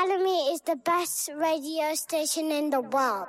Academy is the best radio station in the world.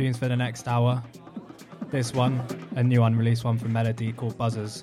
Tunes for the next hour. This one, a new unreleased one from Melody called Buzzers.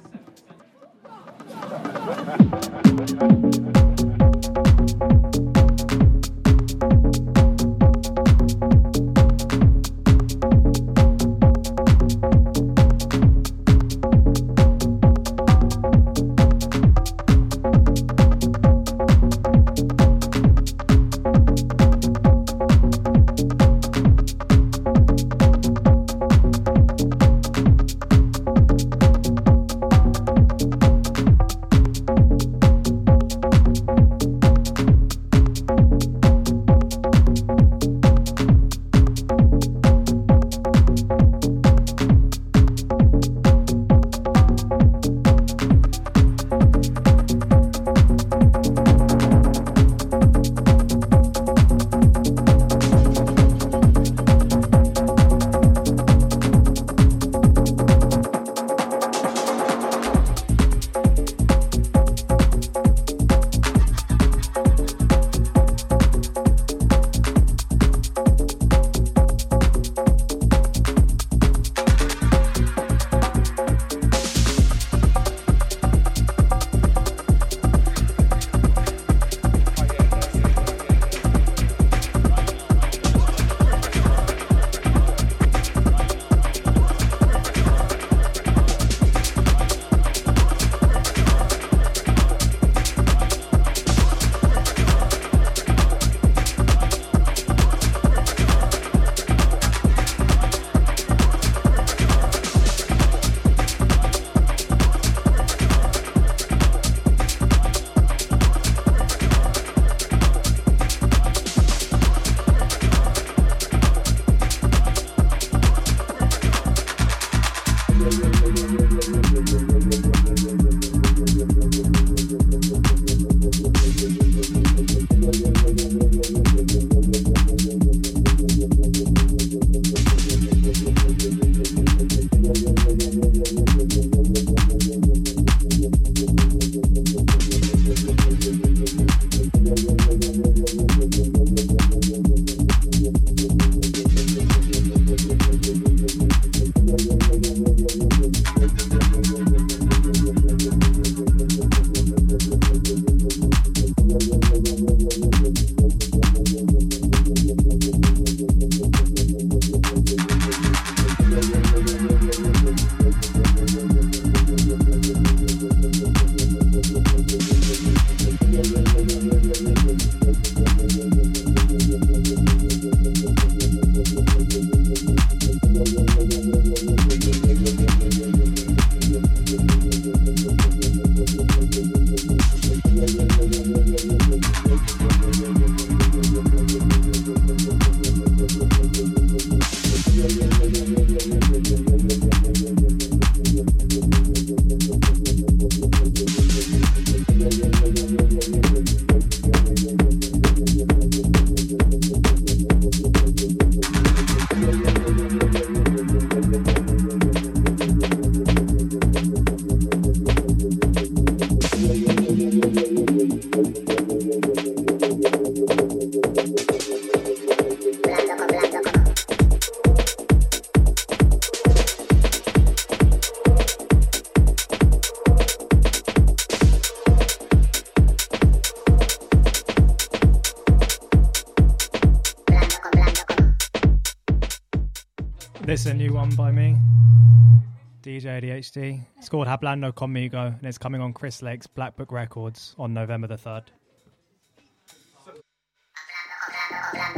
ADHD. It's called Hablando Conmigo, and it's coming on Chris Lake's Black Book Records on November the 3rd.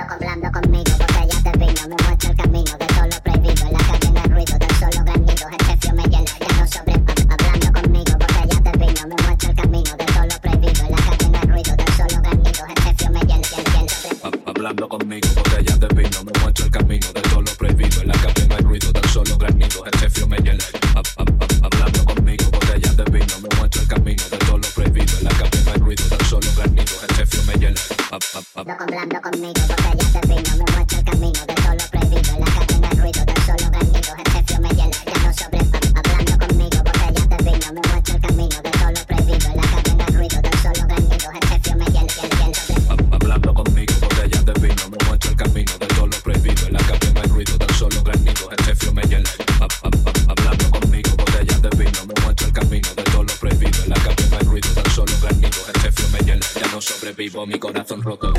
Hablando conmigo, vino, me el camino de todo lo prohibido. La el ruido solo el me ya no sobre. Hablando conmigo, vino, me el camino de todo lo prohibido. hablando conmigo, botellas de vino, me muestra el camino de todo lo prohibido. En la cabina no hay ruido, tan solo granizo, el jefe me hiela. Hablando conmigo, botellas de vino, me muestra el camino de todo lo prohibido. En la cabina no hay ruido, tan solo granizo, el jefe me hiela. Hablando conmigo, botellas de vino, me muestra el camino de todo lo prohibido. En la cabina no hay ruido, tan solo granizo, el jefe me hiela. Ya no sobre hablando conmigo, botellas de vino, me muestra corazón roto.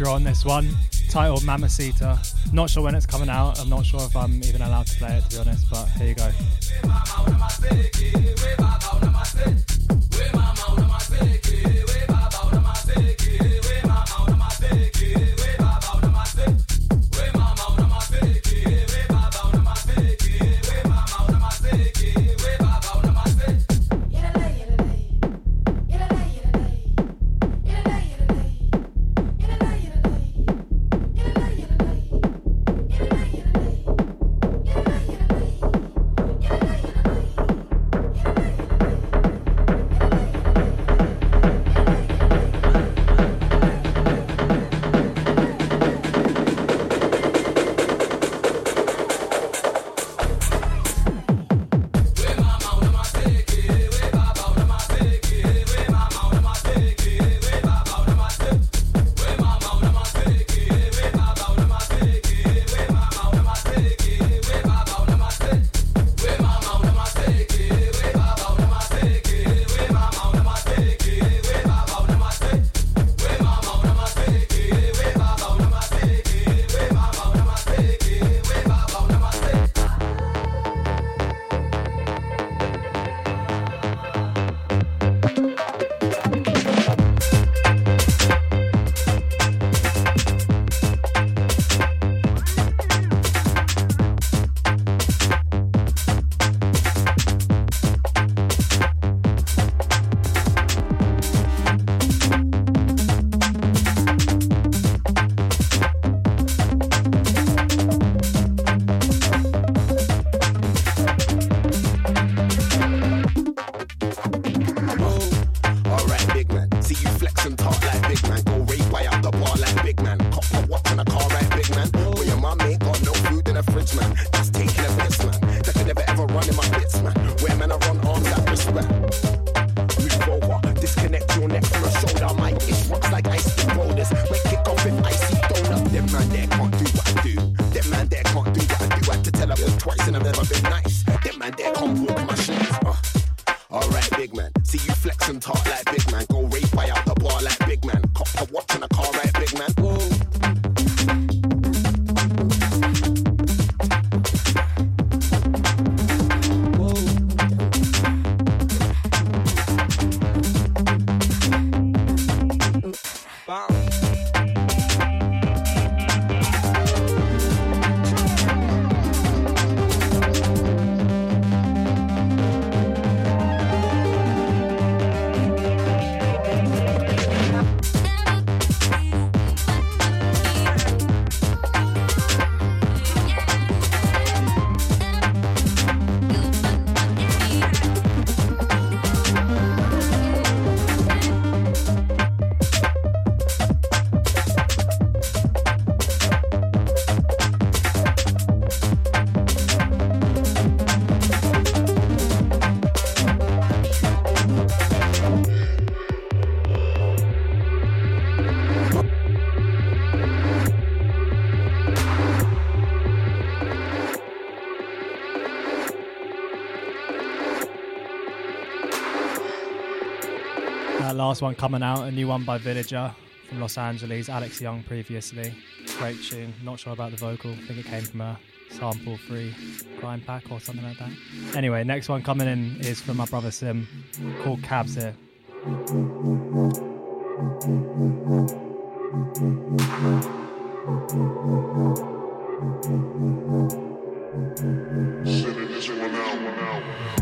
Joshua on this one, titled Mamacita. Not sure when it's coming out. I'm not sure if I'm even allowed to play it, to be honest, but here you go. Last one coming out, a new one by Villager from Los Angeles, Alex Young previously. Great tune. Not sure about the vocal. I think it came from a sample free grind pack or something like that. Anyway, next one coming in is from my brother Sim called Cabs here. One one.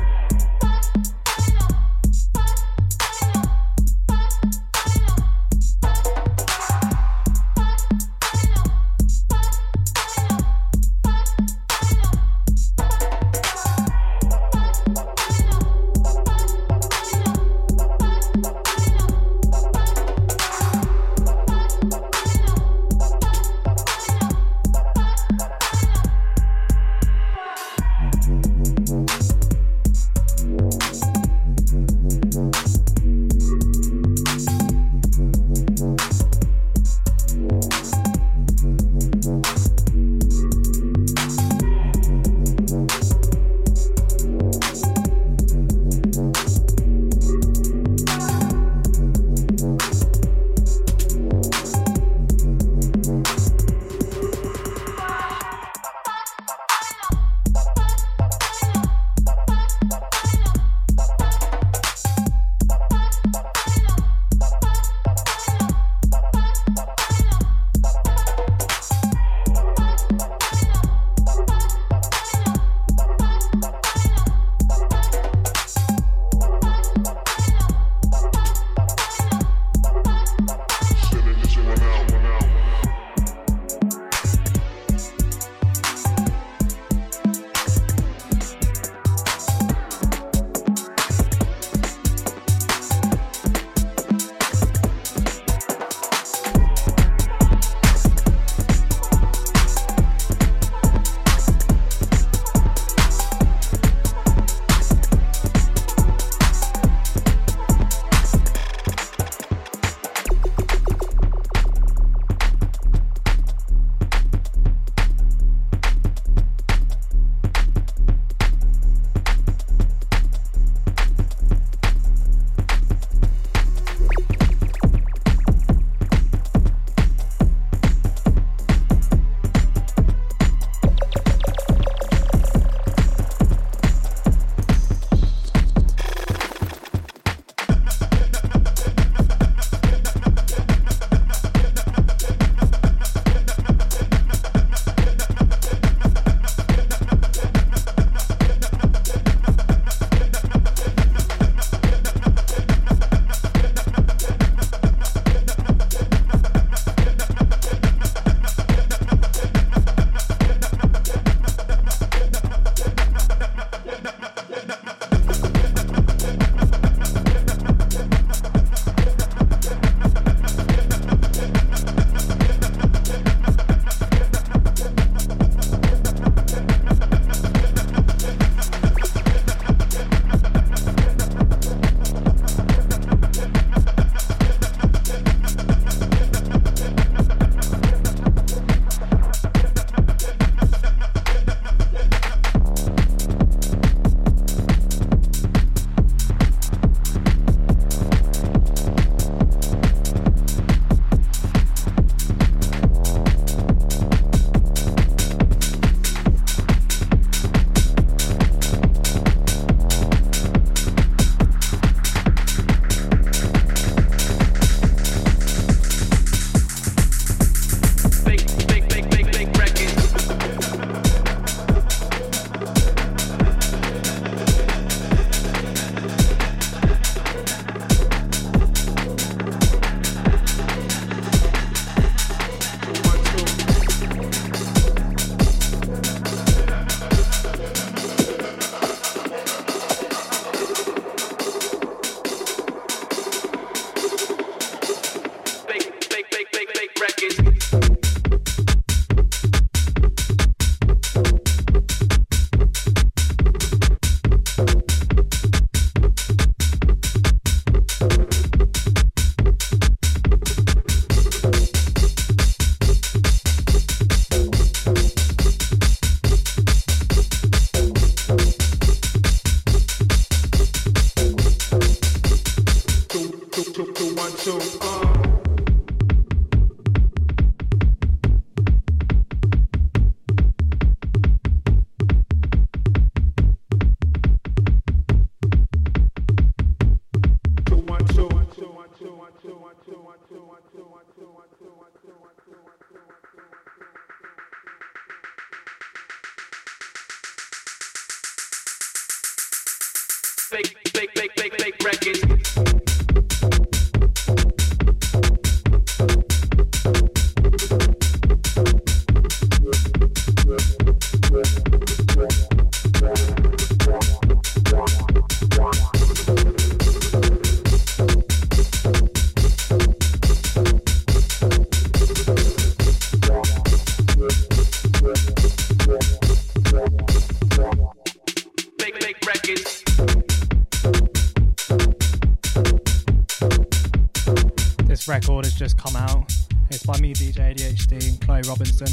record has just come out. It's by me, DJ ADHD, and Chloe Robinson.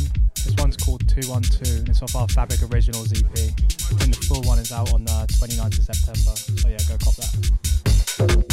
This one's called 212, and it's off our Fabric Originals EP. And the full one is out on uh, the 29th of September. So yeah, go cop that.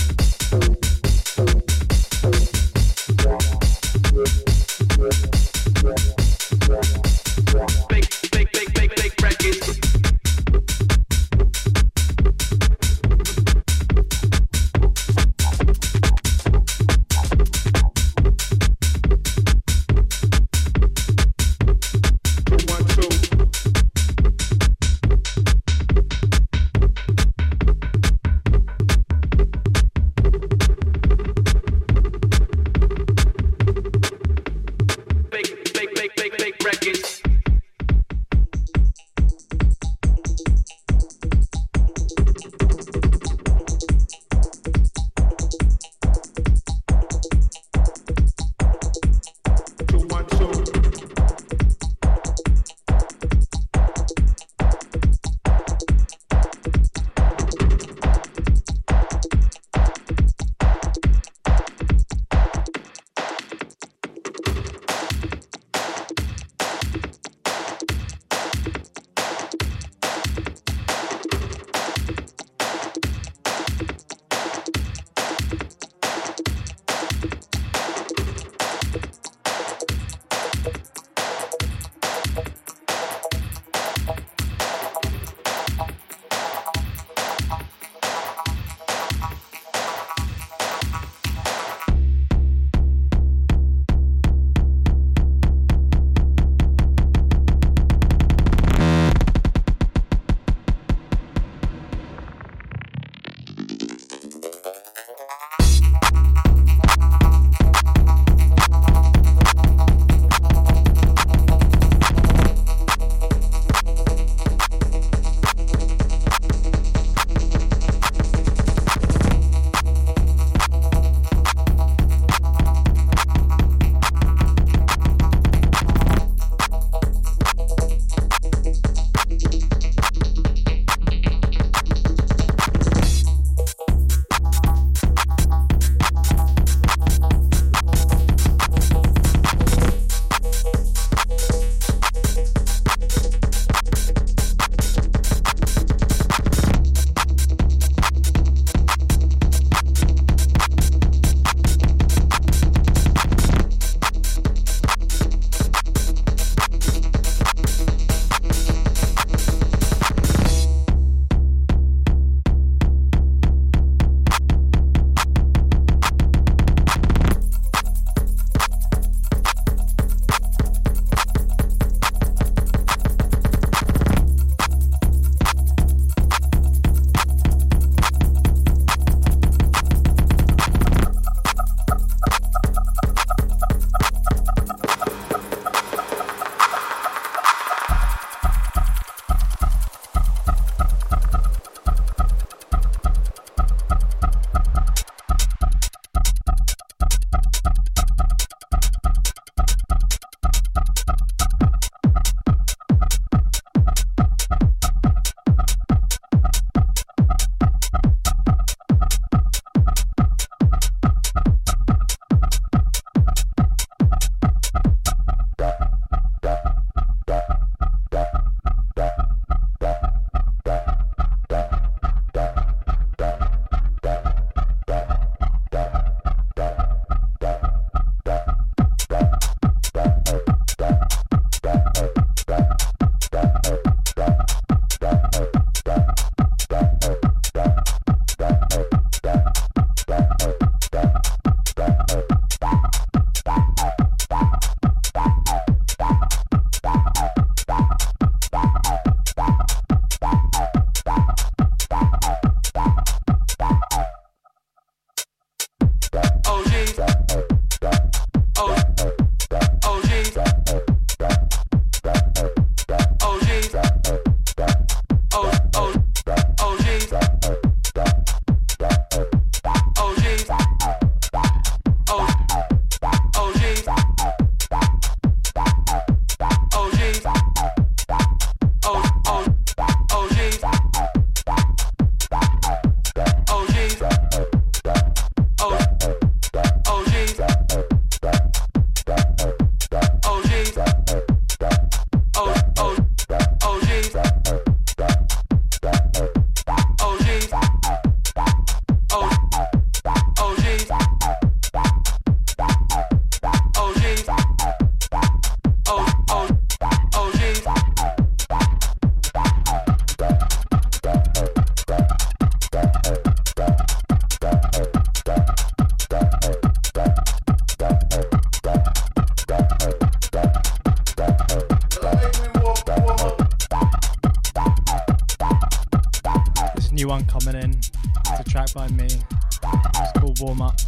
By me. It's called Warm Up.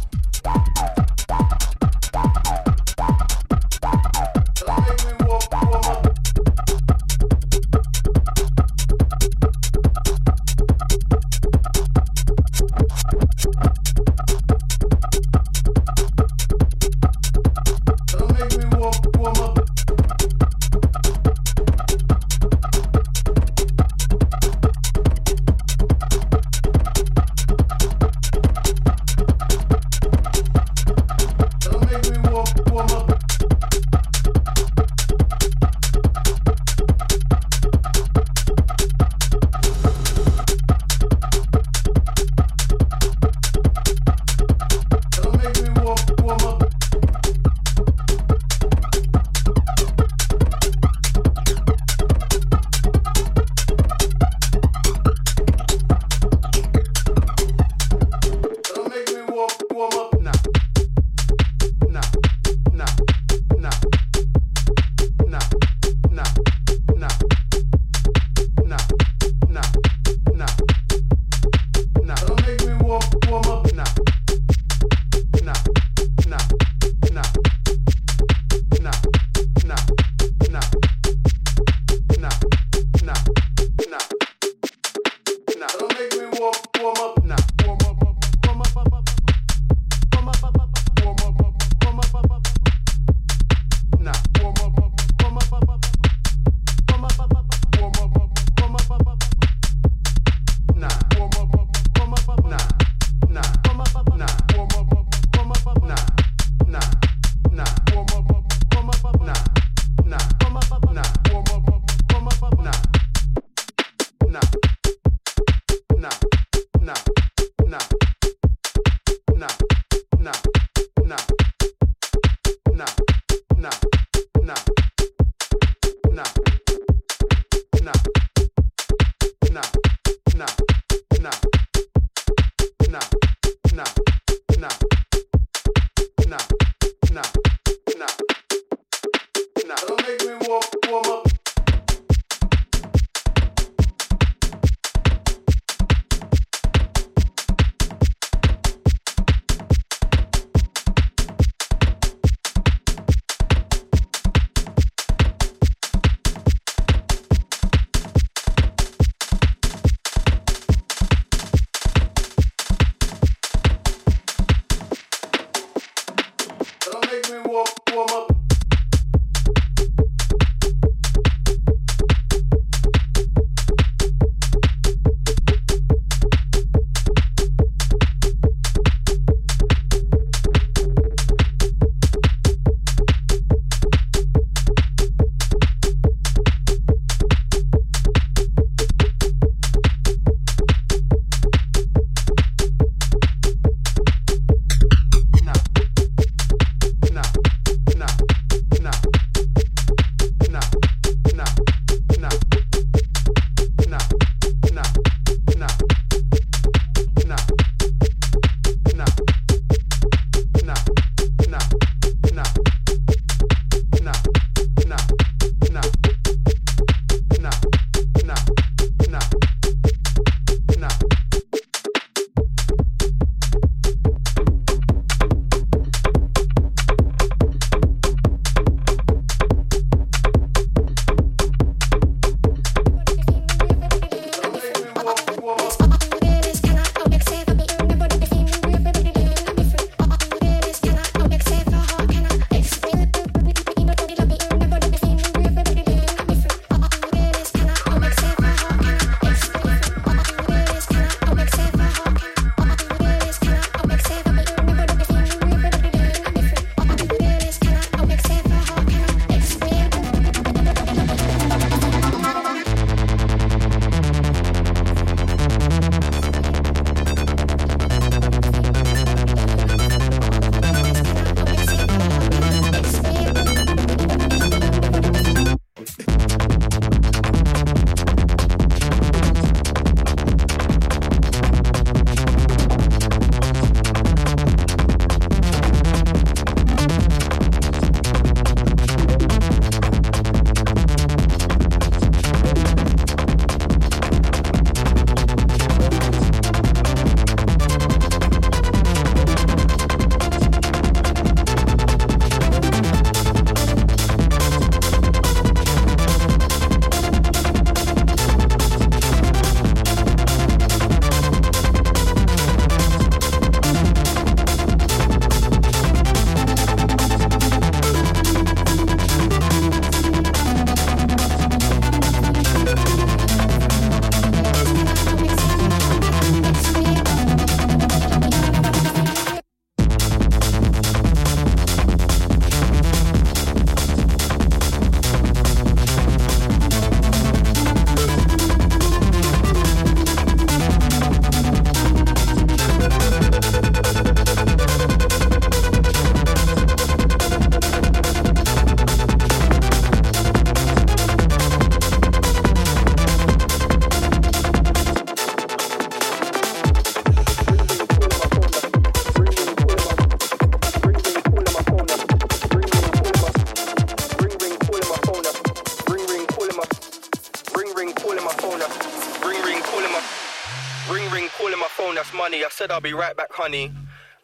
I'll be right back, honey.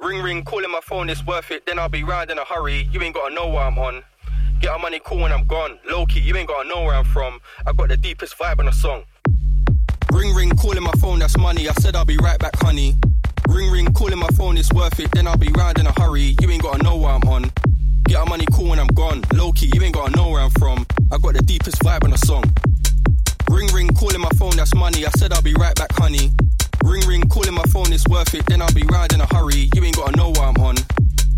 Ring ring, calling my phone, it's worth it. Then I'll be round in a hurry. You ain't gotta know what I'm on. Get our money cool when I'm gone. Low key, you ain't gotta know where I'm from. I got the deepest vibe on the song. Ring ring, calling my phone, that's money. I said I'll be right back, honey. Ring ring, calling my phone, it's worth it. Then I'll be round in a hurry. You ain't gotta know where I'm on. Get our money cool when I'm gone. Low key, you ain't gotta know where I'm from. I got the deepest vibe on the song. Ring ring, calling my phone, that's money. I said I'll be right back, honey. It's worth it. Then I'll be in a hurry. You ain't gotta know where I'm on.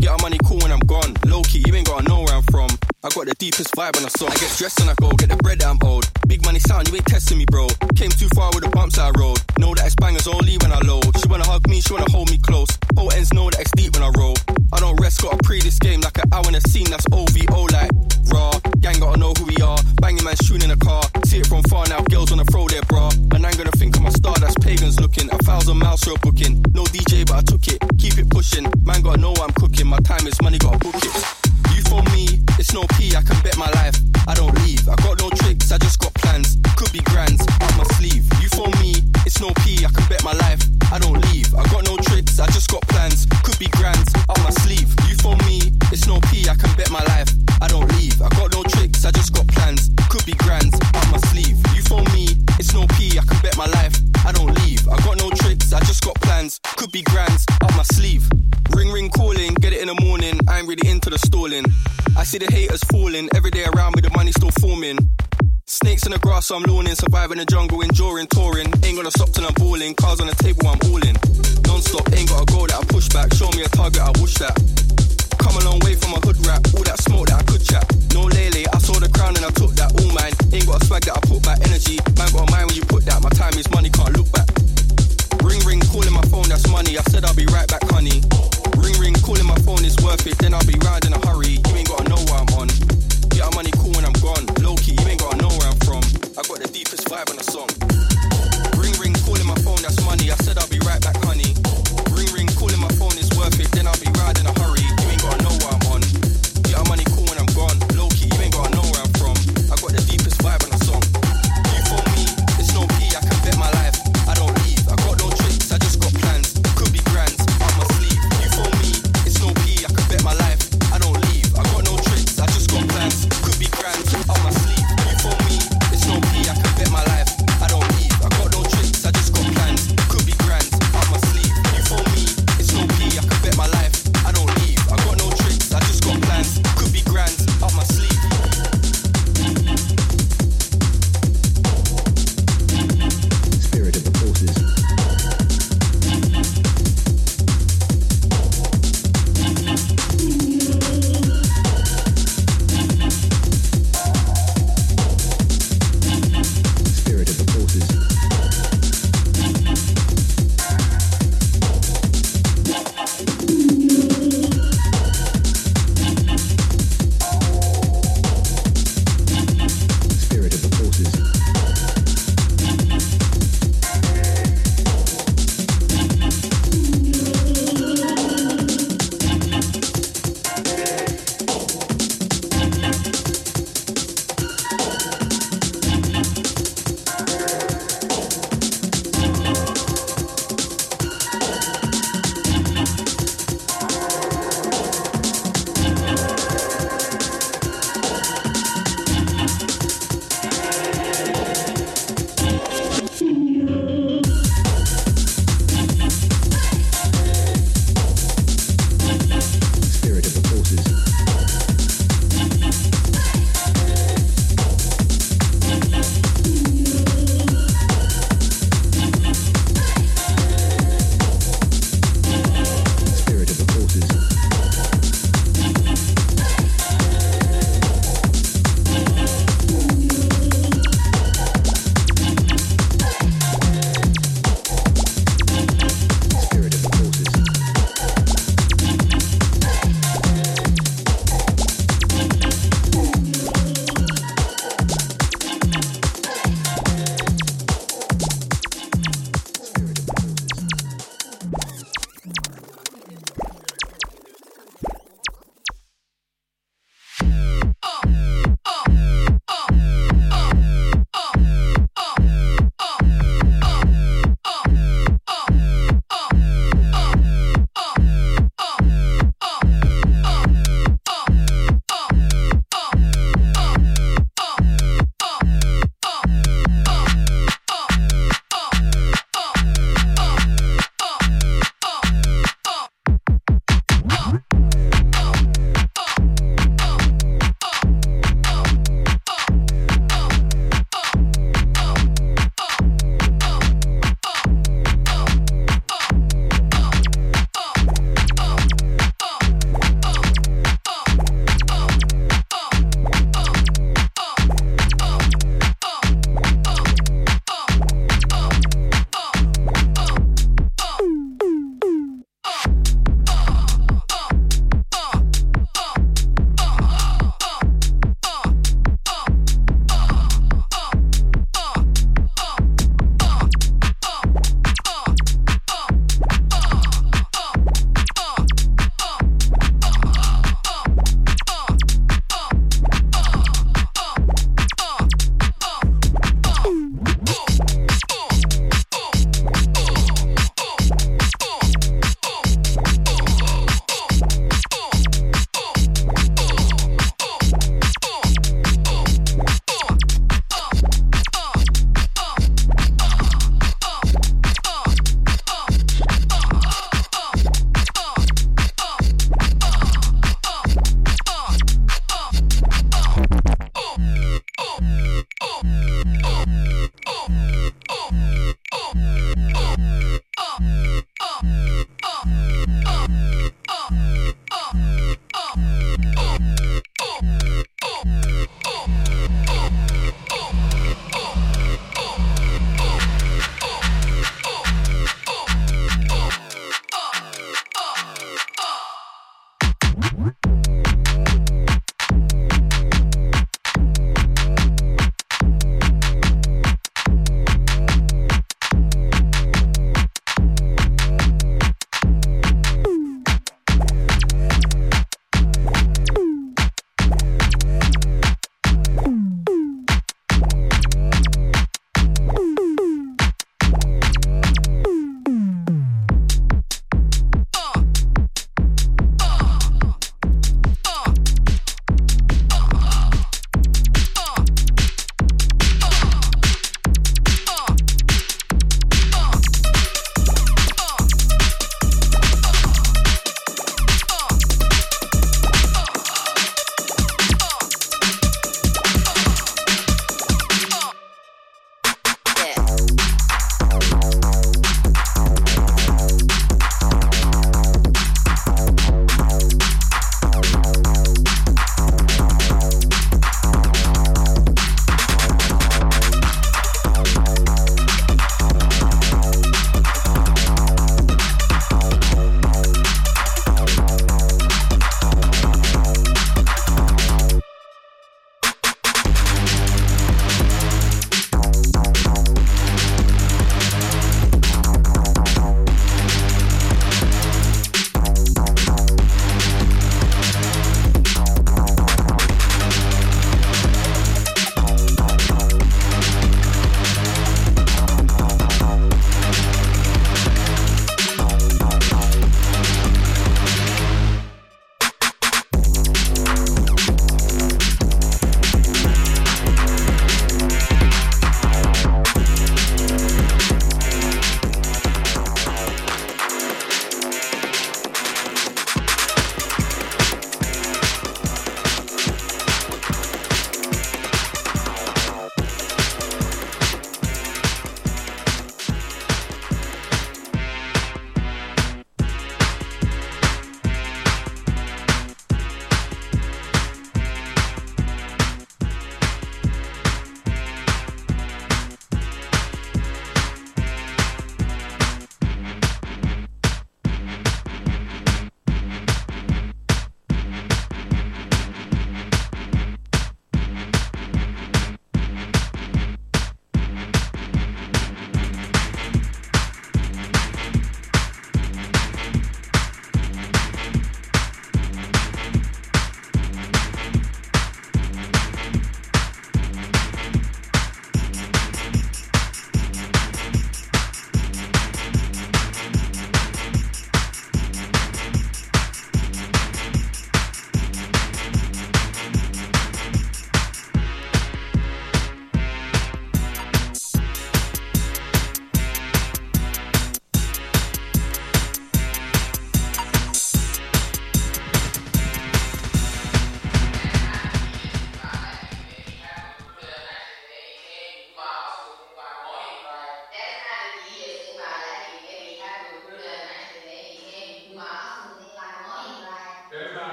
Get our money cool when I'm gone. Low key, you ain't gotta know where I'm from. I got the deepest vibe on the song. I get dressed and I go, get the bread that I'm owed. Big money sound, you ain't testing me, bro. Came too far with the bumps I rode. Know that it's bangers only when I load. She wanna hug me, she wanna hold me close. Whole ends know that it's deep when I roll. I don't rest, gotta pre this game like an hour in a scene that's OVO like raw. Gang gotta know who we are. Banging man shooting in a car. See it from far now, girls wanna throw their bra. And I'm gonna think star that's pagans looking. A thousand miles a booking. No DJ, but I took it. Keep it pushing. Man gotta know I'm cooking. My time is money, gotta book it. You for me, it's no P, I can bet my life. I don't leave. I got no see the haters falling. Every day around me, the money still forming. Snakes in the grass, so I'm lawning. Surviving the jungle, enduring, touring. Ain't gonna stop till I'm balling. Cars on the table, I'm all in. Non stop, ain't got a goal that I push back. Show me a target, I wish that. Come a long way from a hood rap. All that smoke that I could chat. No lele, I saw the crown and I took that. All mine. Ain't got a swag that I put back. Energy, man got a mind when you put that. My time is money, can't look back. Ring ring, calling my phone, that's money. I said I'll be right back, honey. Ring ring, calling my phone, it's worth it. Then I'll be round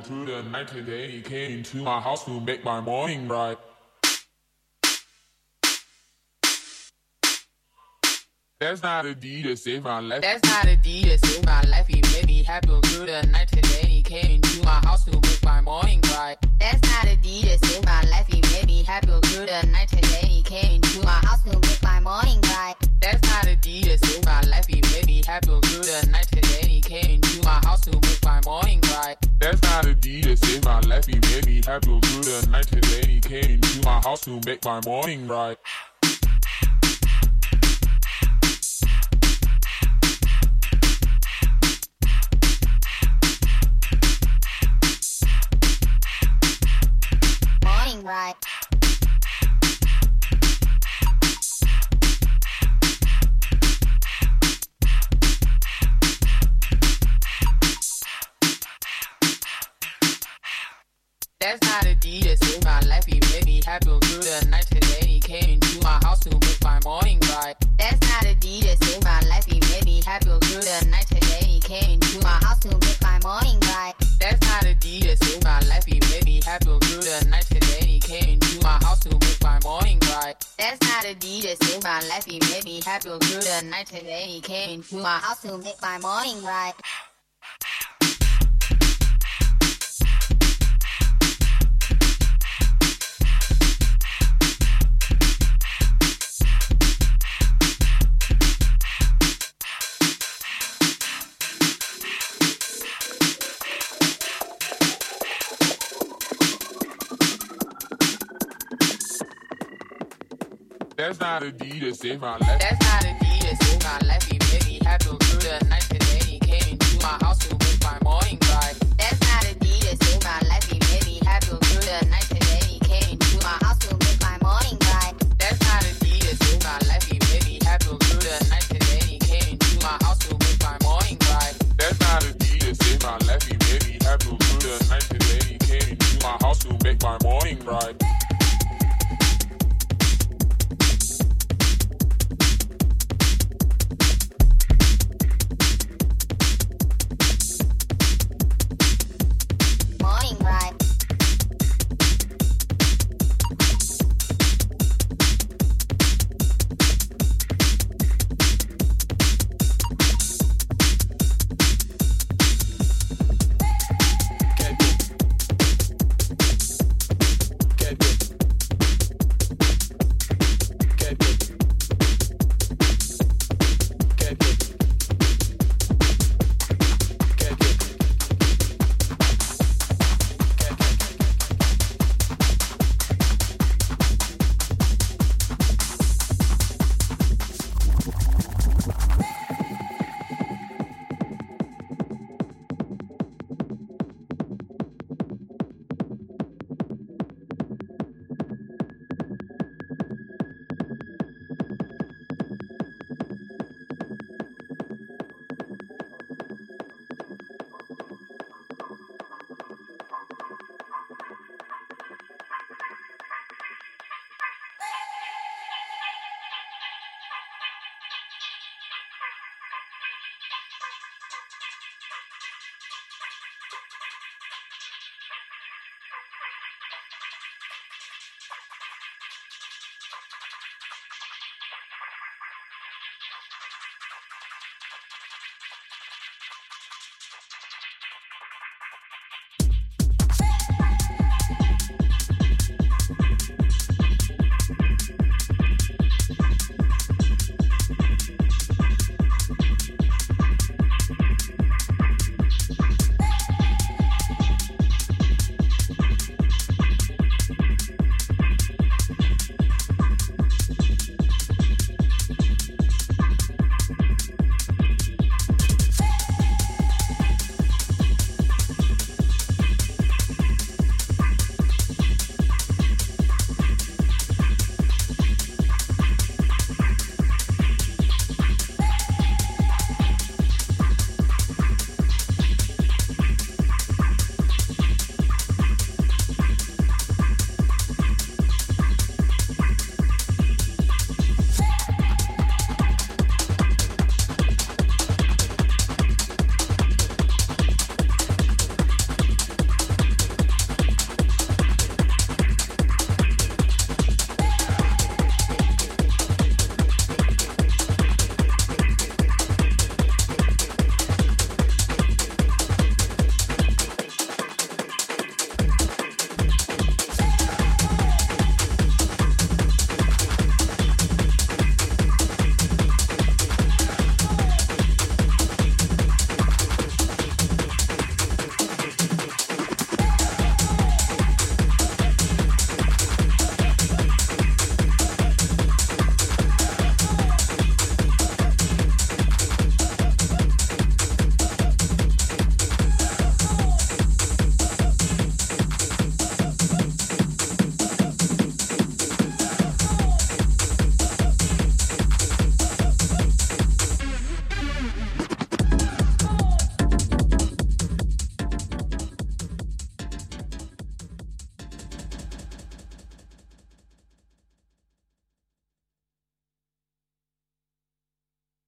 me happy through the night today. He came into my house to make my morning bright. That's not a deed to save my life. That's not a deed to save my life. He made me happy through the night today. He came into my house to make my morning bright. That's not a deed to save my life. He made me happy through the night today. He came into my house to make my morning bright. That's not a deed to save my life. He made me happy through the night today. He came my house to make my morning. That's not a deed to save my life. Me happy through the night today. He came to my house to make my morning bright. A